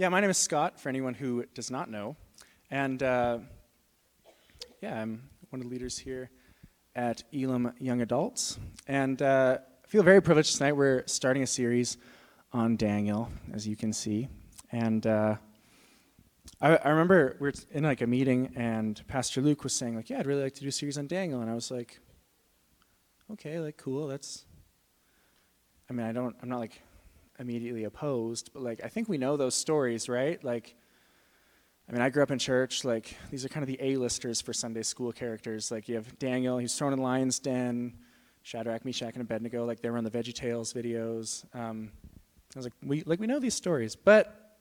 yeah, my name is Scott, for anyone who does not know. And uh, yeah, I'm one of the leaders here at Elim Young Adults. And uh, I feel very privileged tonight. We're starting a series on Daniel, as you can see. And uh, I, I, remember we were in like a meeting, and Pastor Luke was saying, like, yeah, I'd really like to do a series on Daniel. And I was like, okay, like, cool. That's, I mean, I don't, I'm not like immediately opposed, but like I think we know those stories, right? Like I mean, I grew up in church, like these are kind of the A-listers for Sunday school characters. Like you have Daniel, he's thrown in lion's den, Shadrach, Meshach, and Abednego, like they were on the Veggie Tales videos. Um, I was like, we like we know these stories, but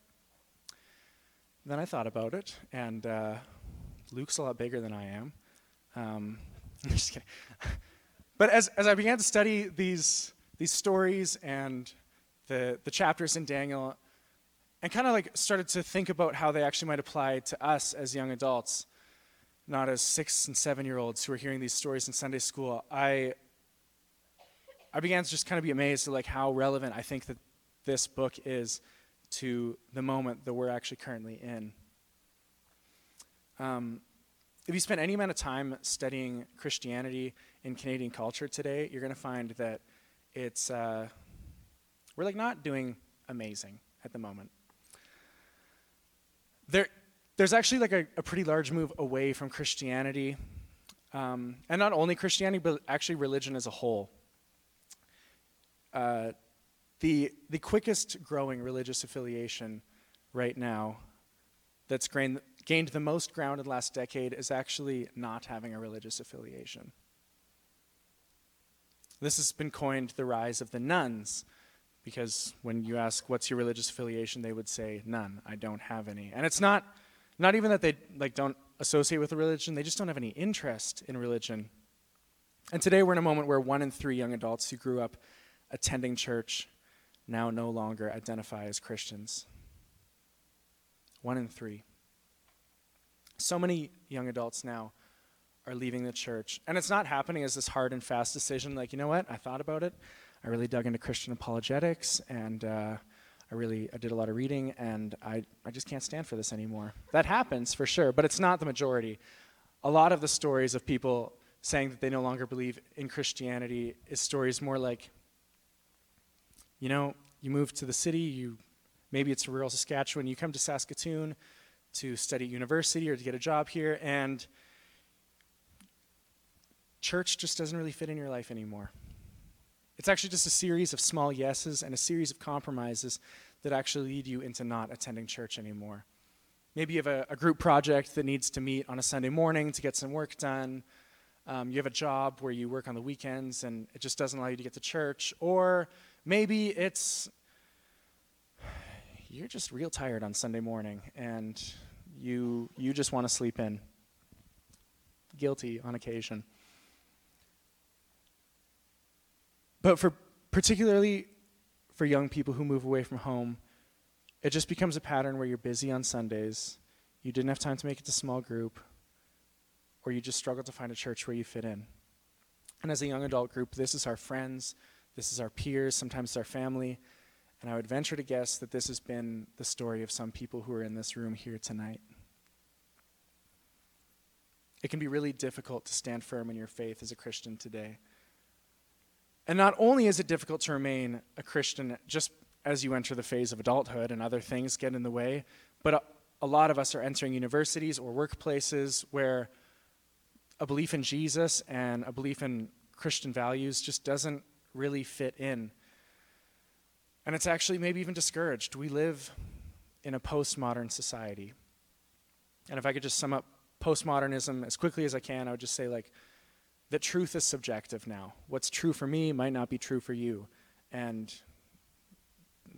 then I thought about it, and uh, Luke's a lot bigger than I am. Um, I'm just kidding. but as as I began to study these these stories and the, the chapters in Daniel and kind of like started to think about how they actually might apply to us as young adults, not as six and seven year olds who are hearing these stories in Sunday school. I, I began to just kind of be amazed at like how relevant I think that this book is to the moment that we're actually currently in. Um, if you spend any amount of time studying Christianity in Canadian culture today, you're going to find that it's uh, we're like not doing amazing at the moment. There, there's actually like a, a pretty large move away from Christianity, um, and not only Christianity, but actually religion as a whole. Uh, the, the quickest growing religious affiliation right now that's gained, gained the most ground in the last decade is actually not having a religious affiliation. This has been coined the rise of the nones, because when you ask what's your religious affiliation, they would say none. I don't have any. And it's not not even that they like don't associate with a religion, they just don't have any interest in religion. And today we're in a moment where one in 3 young adults who grew up attending church now no longer identify as Christians. One in 3. So many young adults now are leaving the church. And it's not happening as this hard and fast decision like, you know what? I thought about it. I really dug into Christian apologetics, and uh, I really I did a lot of reading, and I, I just can't stand for this anymore. That happens for sure, but it's not the majority. A lot of the stories of people saying that they no longer believe in Christianity is stories more like, you know, you move to the city, you maybe it's rural Saskatchewan, you come to Saskatoon to study at university or to get a job here, and church just doesn't really fit in your life anymore. It's actually just a series of small yeses and a series of compromises that actually lead you into not attending church anymore. Maybe you have a, a group project that needs to meet on a Sunday morning to get some work done. Um, you have a job where you work on the weekends and it just doesn't allow you to get to church. Or maybe it's you're just real tired on Sunday morning and you, you just want to sleep in. Guilty on occasion. But for particularly for young people who move away from home, it just becomes a pattern where you're busy on Sundays, you didn't have time to make it to small group, or you just struggle to find a church where you fit in. And as a young adult group, this is our friends, this is our peers, sometimes it's our family, and I would venture to guess that this has been the story of some people who are in this room here tonight. It can be really difficult to stand firm in your faith as a Christian today. And not only is it difficult to remain a Christian just as you enter the phase of adulthood and other things get in the way, but a, a lot of us are entering universities or workplaces where a belief in Jesus and a belief in Christian values just doesn't really fit in. And it's actually maybe even discouraged. We live in a postmodern society. And if I could just sum up postmodernism as quickly as I can, I would just say, like, that truth is subjective now. What's true for me might not be true for you. And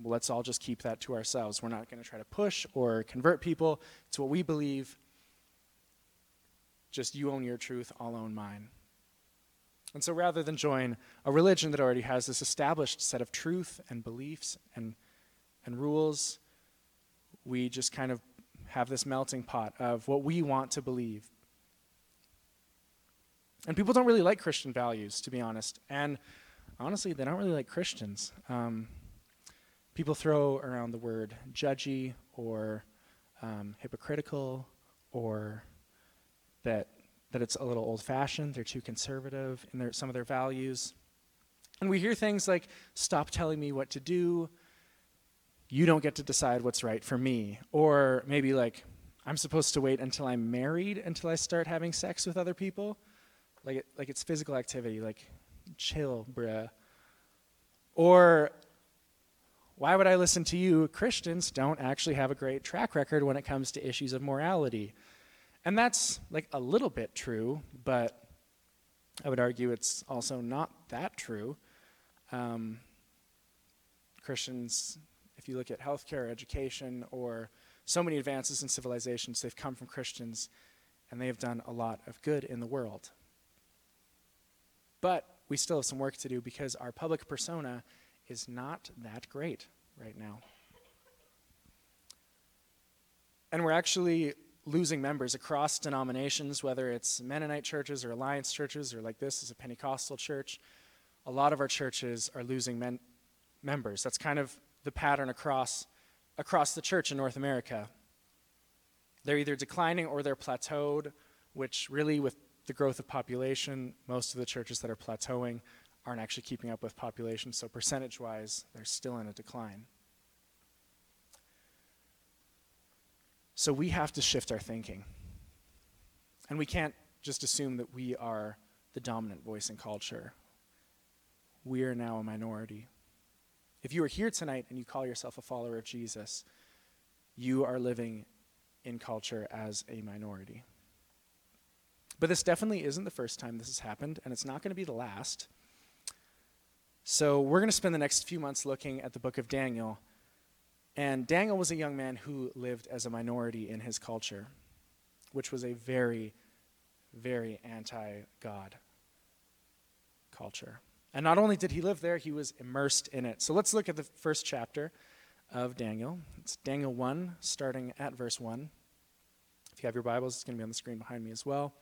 let's all just keep that to ourselves. We're not going to try to push or convert people to what we believe. Just you own your truth, I'll own mine. And so rather than join a religion that already has this established set of truth and beliefs and, and rules, we just kind of have this melting pot of what we want to believe and people don't really like Christian values, to be honest. And honestly, they don't really like Christians. Um, people throw around the word judgy or um, hypocritical or that, that it's a little old fashioned, they're too conservative in their, some of their values. And we hear things like, stop telling me what to do, you don't get to decide what's right for me. Or maybe like, I'm supposed to wait until I'm married until I start having sex with other people. Like, it, like it's physical activity, like, chill, bruh. Or why would I listen to you? Christians don't actually have a great track record when it comes to issues of morality. And that's like a little bit true, but I would argue it's also not that true. Um, Christians, if you look at healthcare, education, or so many advances in civilizations, they've come from Christians and they have done a lot of good in the world. But we still have some work to do because our public persona is not that great right now. And we're actually losing members across denominations, whether it's Mennonite churches or Alliance churches or like this is a Pentecostal church. A lot of our churches are losing men- members. That's kind of the pattern across, across the church in North America. They're either declining or they're plateaued, which really, with the growth of population, most of the churches that are plateauing aren't actually keeping up with population, so percentage wise, they're still in a decline. So we have to shift our thinking. And we can't just assume that we are the dominant voice in culture. We are now a minority. If you are here tonight and you call yourself a follower of Jesus, you are living in culture as a minority. But this definitely isn't the first time this has happened, and it's not going to be the last. So, we're going to spend the next few months looking at the book of Daniel. And Daniel was a young man who lived as a minority in his culture, which was a very, very anti God culture. And not only did he live there, he was immersed in it. So, let's look at the first chapter of Daniel. It's Daniel 1, starting at verse 1. If you have your Bibles, it's going to be on the screen behind me as well.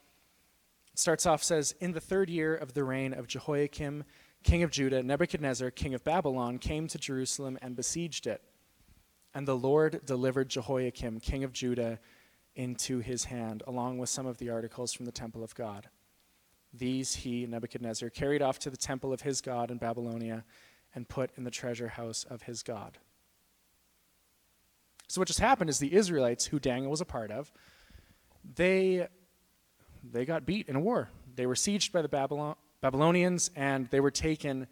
It starts off, says, In the third year of the reign of Jehoiakim, king of Judah, Nebuchadnezzar, king of Babylon, came to Jerusalem and besieged it. And the Lord delivered Jehoiakim, king of Judah, into his hand, along with some of the articles from the temple of God. These he, Nebuchadnezzar, carried off to the temple of his God in Babylonia and put in the treasure house of his God. So what just happened is the Israelites, who Daniel was a part of, they they got beat in a war. They were sieged by the Babylon, Babylonians, and they were taken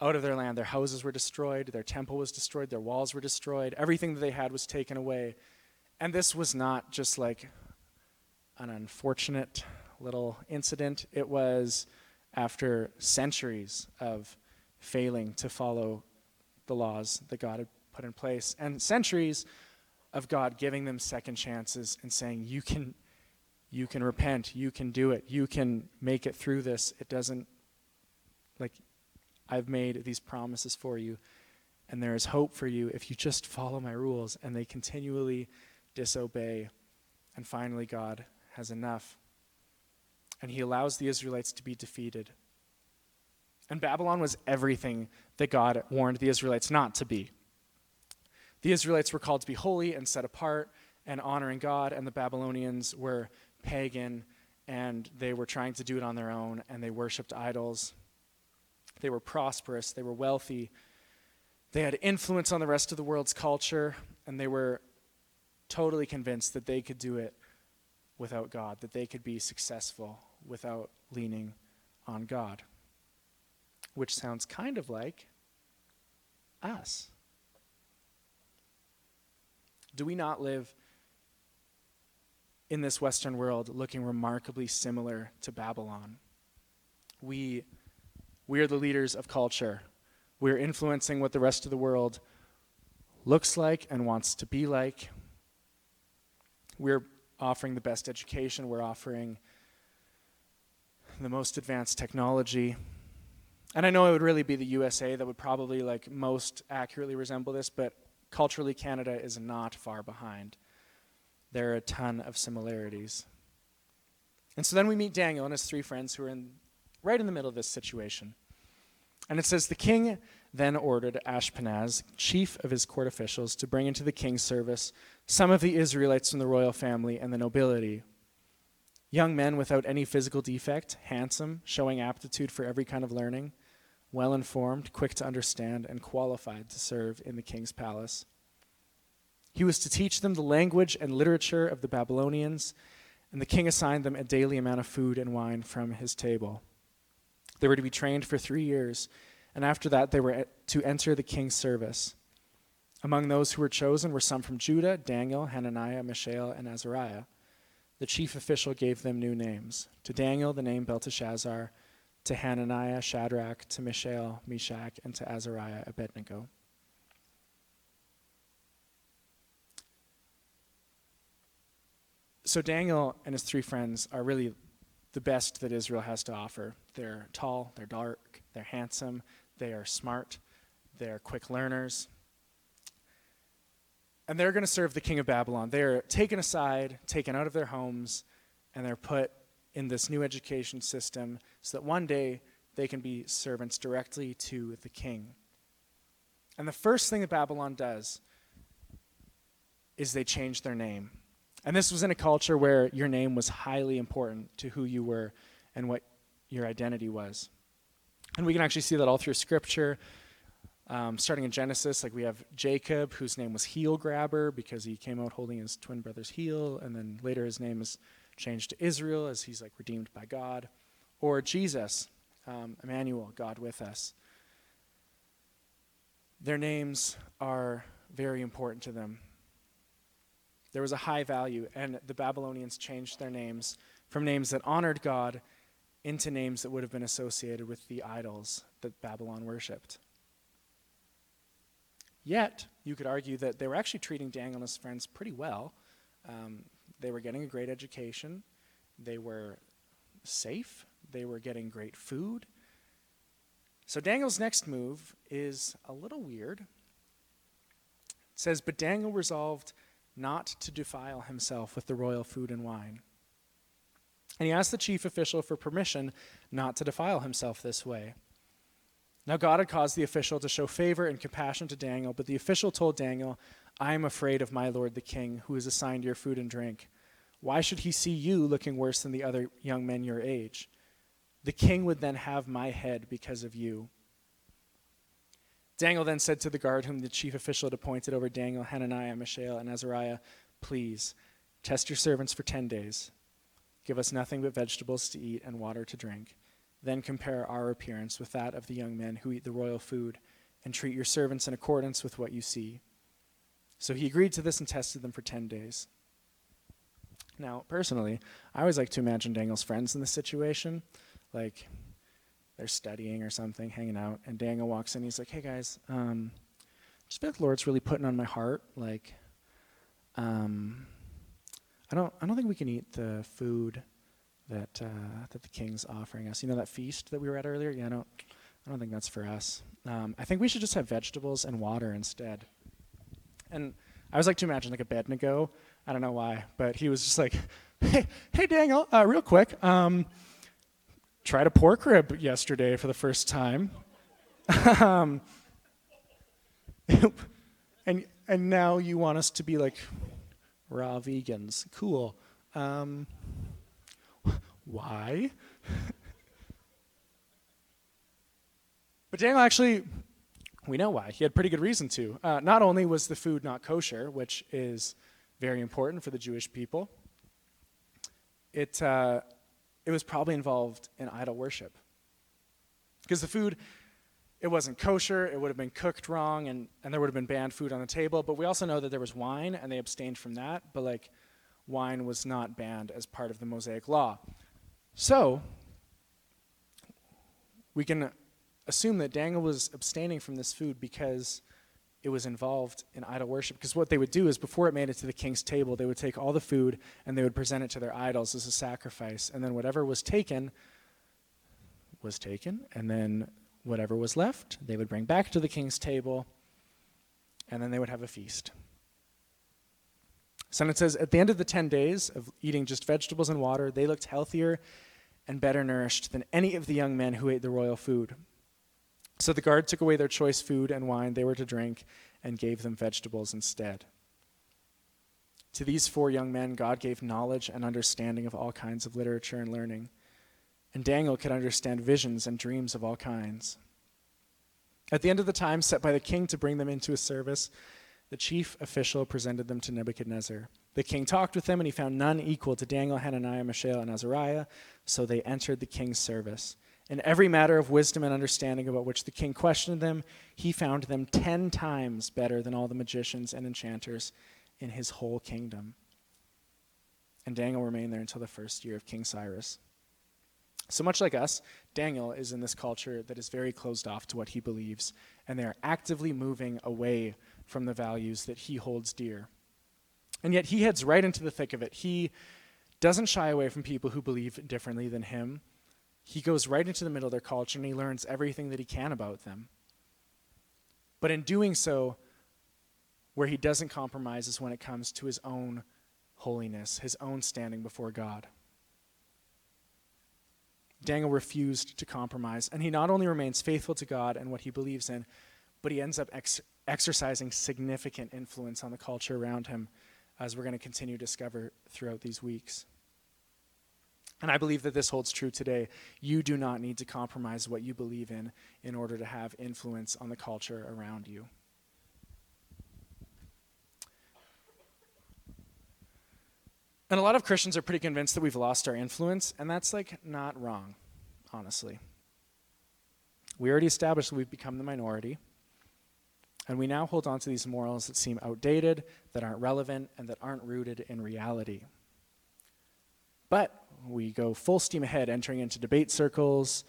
out of their land. Their houses were destroyed, their temple was destroyed, their walls were destroyed, everything that they had was taken away. And this was not just like an unfortunate little incident, it was after centuries of failing to follow the laws that God had put in place, and centuries of God giving them second chances and saying, You can you can repent, you can do it, you can make it through this. It doesn't, like, I've made these promises for you, and there is hope for you if you just follow my rules. And they continually disobey. And finally, God has enough. And he allows the Israelites to be defeated. And Babylon was everything that God warned the Israelites not to be. The Israelites were called to be holy and set apart and honoring God, and the Babylonians were pagan and they were trying to do it on their own and they worshiped idols. They were prosperous, they were wealthy, they had influence on the rest of the world's culture, and they were totally convinced that they could do it without God, that they could be successful without leaning on God. Which sounds kind of like us. Do we not live in this Western world looking remarkably similar to Babylon. We, we are the leaders of culture. We're influencing what the rest of the world looks like and wants to be like. We're offering the best education, we're offering the most advanced technology. And I know it would really be the USA that would probably like most accurately resemble this, but culturally Canada is not far behind there are a ton of similarities. And so then we meet Daniel and his three friends who are in, right in the middle of this situation. And it says, The king then ordered Ashpenaz, chief of his court officials, to bring into the king's service some of the Israelites from the royal family and the nobility. Young men without any physical defect, handsome, showing aptitude for every kind of learning, well informed, quick to understand, and qualified to serve in the king's palace. He was to teach them the language and literature of the Babylonians, and the king assigned them a daily amount of food and wine from his table. They were to be trained for three years and after that they were to enter the king's service. Among those who were chosen were some from Judah Daniel, Hananiah, Mishael, and Azariah. The chief official gave them new names. To Daniel, the name Belteshazzar, to Hananiah, Shadrach, to Mishael, Meshach, and to Azariah, Abednego. So Daniel and his three friends are really the best that Israel has to offer. They're tall, they're dark, they're handsome, they are smart, they're quick learners. And they're going to serve the king of Babylon. They're taken aside, taken out of their homes, and they're put in this new education system so that one day they can be servants directly to the king. And the first thing that Babylon does is they change their name. And this was in a culture where your name was highly important to who you were and what your identity was. And we can actually see that all through Scripture. Um, starting in Genesis, like we have Jacob, whose name was Heel Grabber because he came out holding his twin brother's heel, and then later his name is changed to Israel as he's like redeemed by God. Or Jesus, um, Emmanuel, God with us. Their names are very important to them. There was a high value, and the Babylonians changed their names from names that honored God into names that would have been associated with the idols that Babylon worshipped. Yet, you could argue that they were actually treating Daniel and his friends pretty well. Um, they were getting a great education, they were safe, they were getting great food. So, Daniel's next move is a little weird. It says, But Daniel resolved not to defile himself with the royal food and wine. And he asked the chief official for permission not to defile himself this way. Now, God had caused the official to show favor and compassion to Daniel, but the official told Daniel, I am afraid of my lord the king, who has assigned your food and drink. Why should he see you looking worse than the other young men your age? The king would then have my head because of you. Daniel then said to the guard whom the chief official had appointed over Daniel, Hananiah, Mishael, and Azariah, Please, test your servants for ten days. Give us nothing but vegetables to eat and water to drink. Then compare our appearance with that of the young men who eat the royal food, and treat your servants in accordance with what you see. So he agreed to this and tested them for 10 days. Now, personally, I always like to imagine Daniel's friends in this situation. Like, they're studying or something, hanging out, and Daniel walks in. He's like, hey guys, um, just feel like Lord's really putting on my heart. Like, um, I don't, I don't think we can eat the food that uh, that the king's offering us. You know that feast that we were at earlier? Yeah, I don't, I don't think that's for us. Um, I think we should just have vegetables and water instead. And I was like to imagine like a Abednego. I don't know why, but he was just like, "Hey, hey, Daniel, uh, real quick, um, tried a pork rib yesterday for the first time, um, and and now you want us to be like raw vegans. Cool. Um, why? but Daniel actually, we know why. He had pretty good reason to. Uh, not only was the food not kosher, which is very important for the Jewish people, it, uh, it was probably involved in idol worship. Because the food it wasn't kosher, it would have been cooked wrong, and, and there would have been banned food on the table. But we also know that there was wine, and they abstained from that. But like, wine was not banned as part of the Mosaic law. So, we can assume that Daniel was abstaining from this food because it was involved in idol worship. Because what they would do is, before it made it to the king's table, they would take all the food and they would present it to their idols as a sacrifice. And then whatever was taken was taken, and then whatever was left, they would bring back to the king's table, and then they would have a feast. So it says, at the end of the 10 days of eating just vegetables and water, they looked healthier and better nourished than any of the young men who ate the royal food. So the guard took away their choice food and wine they were to drink and gave them vegetables instead. To these four young men, God gave knowledge and understanding of all kinds of literature and learning. And Daniel could understand visions and dreams of all kinds. At the end of the time set by the king to bring them into his service, the chief official presented them to Nebuchadnezzar. The king talked with them, and he found none equal to Daniel, Hananiah, Mishael, and Azariah, so they entered the king's service. In every matter of wisdom and understanding about which the king questioned them, he found them ten times better than all the magicians and enchanters in his whole kingdom. And Daniel remained there until the first year of King Cyrus. So much like us, Daniel is in this culture that is very closed off to what he believes, and they are actively moving away from the values that he holds dear. And yet he heads right into the thick of it. He doesn't shy away from people who believe differently than him he goes right into the middle of their culture and he learns everything that he can about them. But in doing so, where he doesn't compromise is when it comes to his own holiness, his own standing before God. Daniel refused to compromise, and he not only remains faithful to God and what he believes in, but he ends up ex- exercising significant influence on the culture around him, as we're going to continue to discover throughout these weeks. And I believe that this holds true today. You do not need to compromise what you believe in in order to have influence on the culture around you. And a lot of Christians are pretty convinced that we've lost our influence, and that's like not wrong, honestly. We already established that we've become the minority, and we now hold on to these morals that seem outdated, that aren't relevant, and that aren't rooted in reality. But we go full steam ahead, entering into debate circles,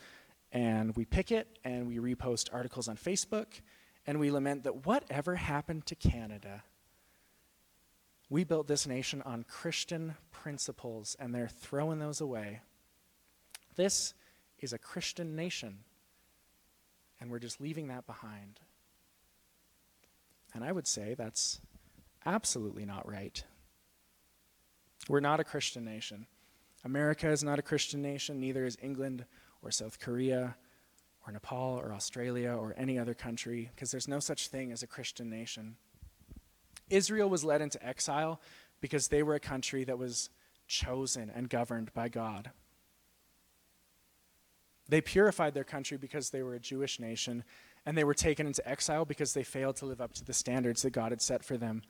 and we picket and we repost articles on Facebook, and we lament that whatever happened to Canada? We built this nation on Christian principles, and they're throwing those away. This is a Christian nation, and we're just leaving that behind. And I would say that's absolutely not right. We're not a Christian nation. America is not a Christian nation, neither is England or South Korea or Nepal or Australia or any other country, because there's no such thing as a Christian nation. Israel was led into exile because they were a country that was chosen and governed by God. They purified their country because they were a Jewish nation, and they were taken into exile because they failed to live up to the standards that God had set for them.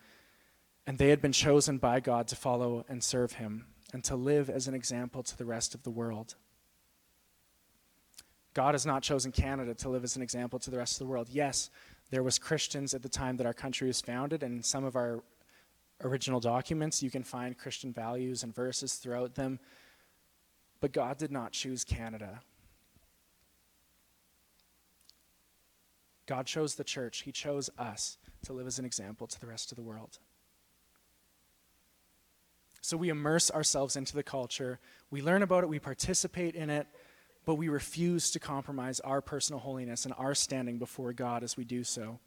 And they had been chosen by God to follow and serve Him and to live as an example to the rest of the world. God has not chosen Canada to live as an example to the rest of the world. Yes, there was Christians at the time that our country was founded, and in some of our original documents, you can find Christian values and verses throughout them. But God did not choose Canada. God chose the church. He chose us to live as an example to the rest of the world. So we immerse ourselves into the culture, we learn about it, we participate in it, but we refuse to compromise our personal holiness and our standing before God as we do so.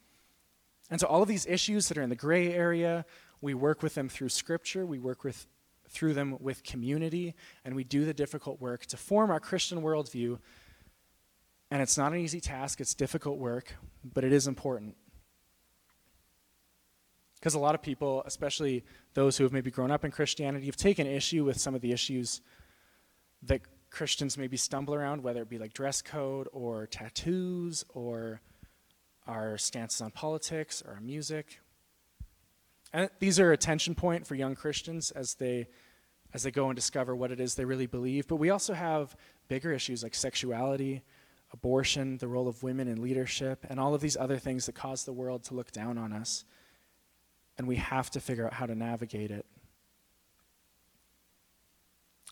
And so all of these issues that are in the gray area, we work with them through scripture, we work with through them with community, and we do the difficult work to form our Christian worldview. And it's not an easy task, it's difficult work, but it is important. Because a lot of people, especially those who have maybe grown up in Christianity, have taken issue with some of the issues that Christians maybe stumble around, whether it be like dress code or tattoos or our stances on politics or our music. And these are a tension point for young Christians as they as they go and discover what it is they really believe. But we also have bigger issues like sexuality, abortion, the role of women in leadership, and all of these other things that cause the world to look down on us and we have to figure out how to navigate it.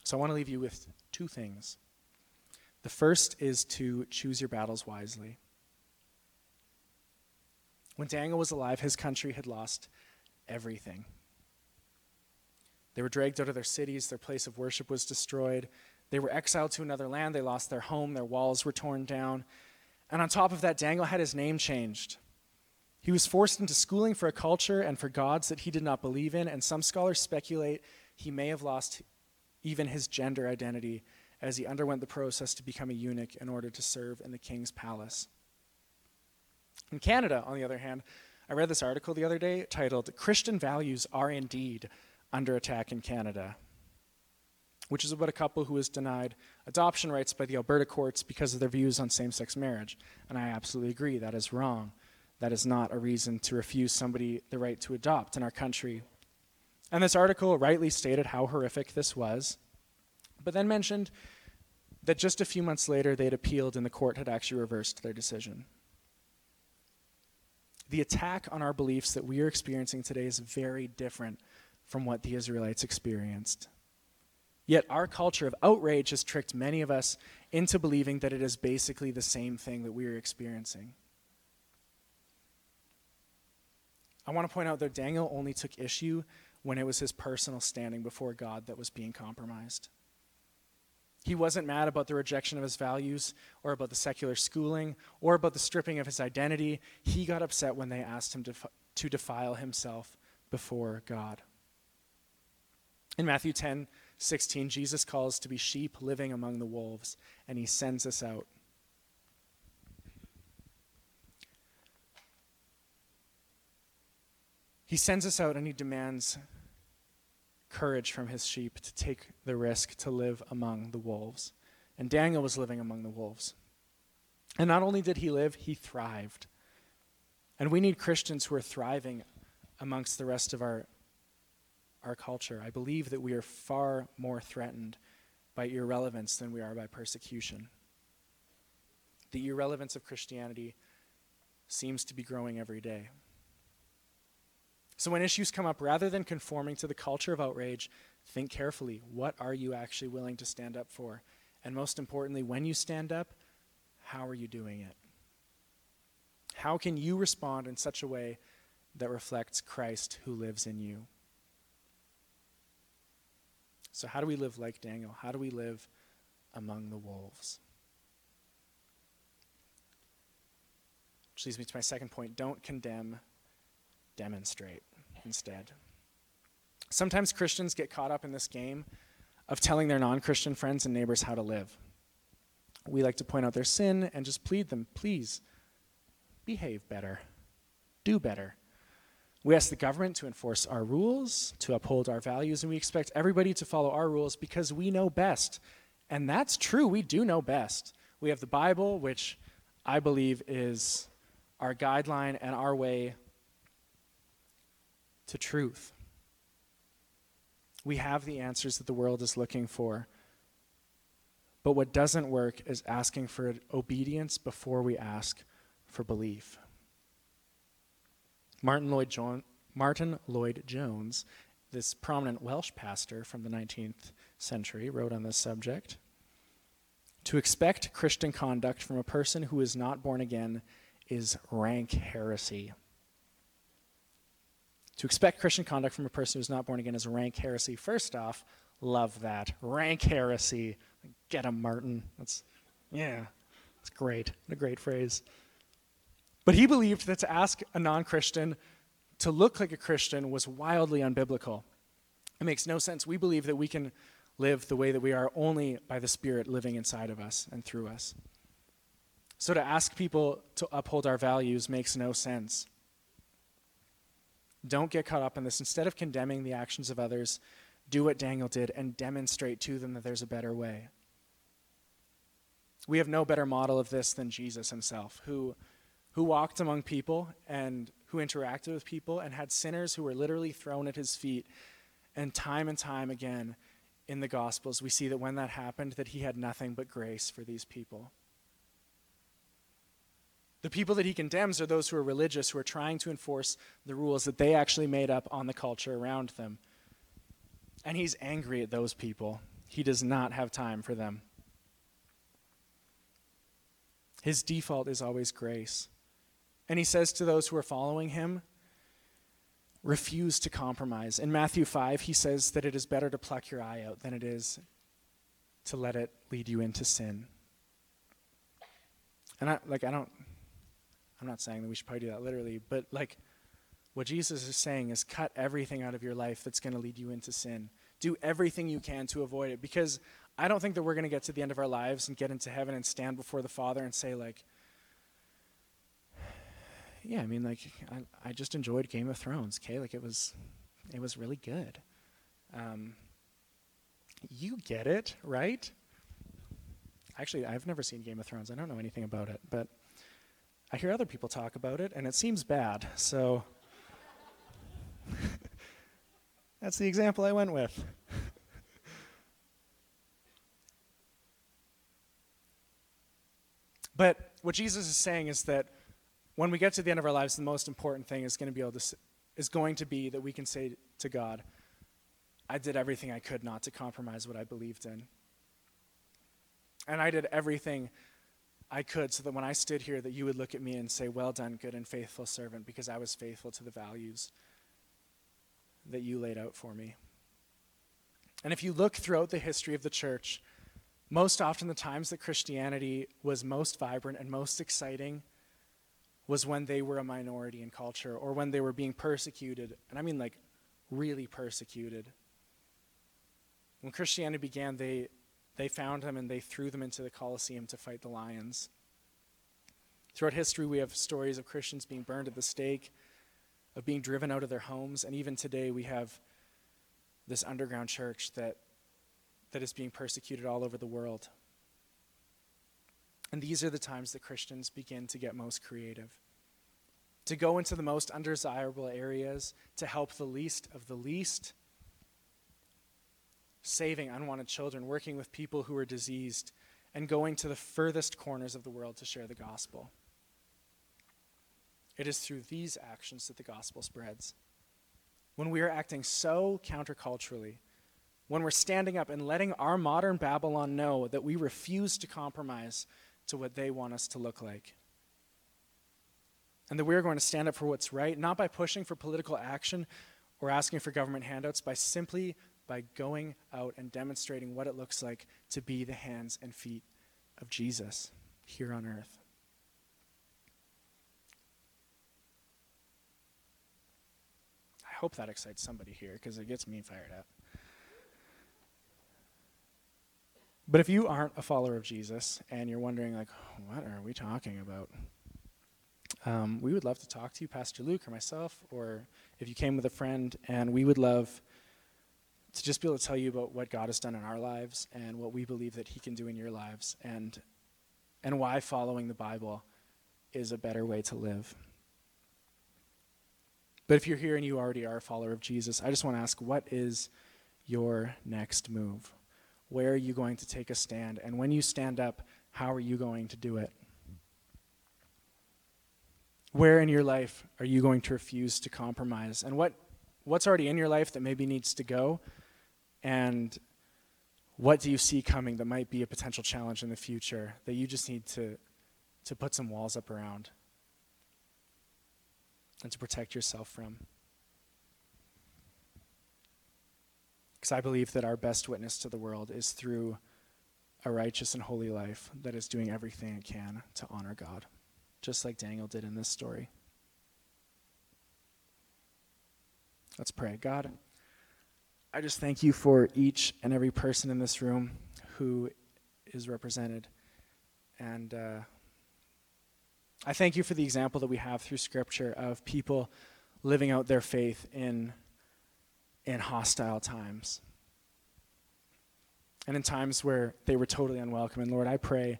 So I want to leave you with two things. The first is to choose your battles wisely. When Daniel was alive, his country had lost everything. They were dragged out of their cities, their place of worship was destroyed. They were exiled to another land, they lost their home, their walls were torn down. And on top of that, Daniel had his name changed. He was forced into schooling for a culture and for gods that he did not believe in, and some scholars speculate he may have lost even his gender identity as he underwent the process to become a eunuch in order to serve in the king's palace. In Canada, on the other hand, I read this article the other day titled Christian Values Are Indeed Under Attack in Canada, which is about a couple who was denied adoption rights by the Alberta courts because of their views on same sex marriage. And I absolutely agree, that is wrong. That is not a reason to refuse somebody the right to adopt in our country. And this article rightly stated how horrific this was, but then mentioned that just a few months later they'd appealed and the court had actually reversed their decision. The attack on our beliefs that we are experiencing today is very different from what the Israelites experienced. Yet our culture of outrage has tricked many of us into believing that it is basically the same thing that we are experiencing. I want to point out that Daniel only took issue when it was his personal standing before God that was being compromised. He wasn't mad about the rejection of his values or about the secular schooling or about the stripping of his identity. He got upset when they asked him to, to defile himself before God. In Matthew 10 16, Jesus calls to be sheep living among the wolves, and he sends us out. He sends us out and he demands courage from his sheep to take the risk to live among the wolves. And Daniel was living among the wolves. And not only did he live, he thrived. And we need Christians who are thriving amongst the rest of our, our culture. I believe that we are far more threatened by irrelevance than we are by persecution. The irrelevance of Christianity seems to be growing every day. So when issues come up, rather than conforming to the culture of outrage, think carefully. What are you actually willing to stand up for? And most importantly, when you stand up, how are you doing it? How can you respond in such a way that reflects Christ who lives in you? So, how do we live like Daniel? How do we live among the wolves? Which leads me to my second point don't condemn, demonstrate instead. Sometimes Christians get caught up in this game of telling their non Christian friends and neighbors how to live. We like to point out their sin and just plead them, please, behave better, do better. We ask the government to enforce our rules, to uphold our values, and we expect everybody to follow our rules because we know best. And that's true, we do know best. We have the Bible, which I believe is our guideline and our way to truth. We have the answers that the world is looking for. But what doesn't work is asking for obedience before we ask for belief. Martyn Lloyd, jo- Martyn Lloyd Jones, this prominent Welsh pastor from the 19th century, wrote on this subject To expect Christian conduct from a person who is not born again is rank heresy. To expect Christian conduct from a person who's not born again is rank heresy. First off, love that. Rank heresy. Get him, Martyn. That's, yeah, that's great. What a great phrase. But he believed that to ask a non Christian to look like a Christian was wildly unbiblical. It makes no sense. We believe that we can live the way that we are only by the Spirit living inside of us and through us. So to ask people to uphold our values makes no sense. Don't get caught up in this. Instead of condemning the actions of others, do what Daniel did and demonstrate to them that there's a better way. We have no better model of this than Jesus himself, who, who walked among people and who interacted with people and had sinners who were literally thrown at his feet. And time and time again in the Gospels, we see that when that happened, that he had nothing but grace for these people. The people that he condemns are those who are religious, who are trying to enforce the rules that they actually made up on the culture around them. And he's angry at those people. He does not have time for them. His default is always grace. And he says to those who are following him, refuse to compromise. In Matthew 5, he says that it is better to pluck your eye out than it is to let it lead you into sin. And I like I don't I'm not saying that we should probably do that literally, but like what Jesus is saying is cut everything out of your life that's going to lead you into sin. Do everything you can to avoid it because I don't think that we're going to get to the end of our lives and get into heaven and stand before the Father and say like yeah, I mean, like, I, I just enjoyed Game of Thrones, okay? Like, it was, it was really good. Um, you get it, right? Actually, I've never seen Game of Thrones. I don't know anything about it, but I hear other people talk about it, and it seems bad. So that's the example I went with. but what Jesus is saying is that when we get to the end of our lives, the most important thing is going to be able to is going to be that we can say to God, I did everything I could not to compromise what I believed in. And I did everything I could so that when I stood here that you would look at me and say, "Well done, good and faithful servant," because I was faithful to the values that you laid out for me. And if you look throughout the history of the church, most often the times that Christianity was most vibrant and most exciting was when they were a minority in culture or when they were being persecuted, and I mean like really persecuted. When Christianity began, they, they found them and they threw them into the Colosseum to fight the lions. Throughout history, we have stories of Christians being burned at the stake, of being driven out of their homes, and even today we have this underground church that, that is being persecuted all over the world. And these are the times that Christians begin to get most creative. To go into the most undesirable areas, to help the least of the least, saving unwanted children, working with people who are diseased, and going to the furthest corners of the world to share the gospel. It is through these actions that the gospel spreads. When we are acting so counterculturally, when we're standing up and letting our modern Babylon know that we refuse to compromise to what they want us to look like. And that we're going to stand up for what's right, not by pushing for political action or asking for government handouts, by simply by going out and demonstrating what it looks like to be the hands and feet of Jesus here on earth. I hope that excites somebody here because it gets me fired up. But if you aren't a follower of Jesus and you're wondering, like, what are we talking about? Um, we would love to talk to you, Pastor Luke or myself, or if you came with a friend, and we would love to just be able to tell you about what God has done in our lives and what we believe that He can do in your lives, and and why following the Bible is a better way to live. But if you're here and you already are a follower of Jesus, I just want to ask, what is your next move? Where are you going to take a stand? And when you stand up, how are you going to do it? Where in your life are you going to refuse to compromise? And what, what's already in your life that maybe needs to go? And what do you see coming that might be a potential challenge in the future that you just need to, to put some walls up around and to protect yourself from? Because I believe that our best witness to the world is through a righteous and holy life that is doing everything it can to honor God, just like Daniel did in this story. Let's pray. God, I just thank you for each and every person in this room who is represented. And uh, I thank you for the example that we have through Scripture of people living out their faith in in hostile times and in times where they were totally unwelcome. And Lord, I pray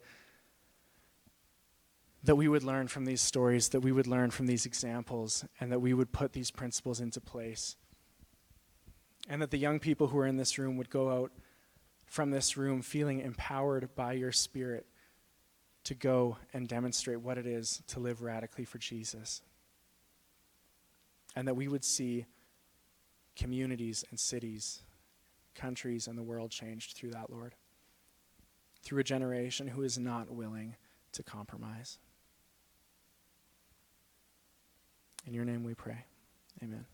that we would learn from these stories, that we would learn from these examples, and that we would put these principles into place. And that the young people who are in this room would go out from this room feeling empowered by your Spirit to go and demonstrate what it is to live radically for Jesus. And that we would see communities and cities, countries, and the world changed through that, Lord. Through a generation who is not willing to compromise. In your name we pray. Amen.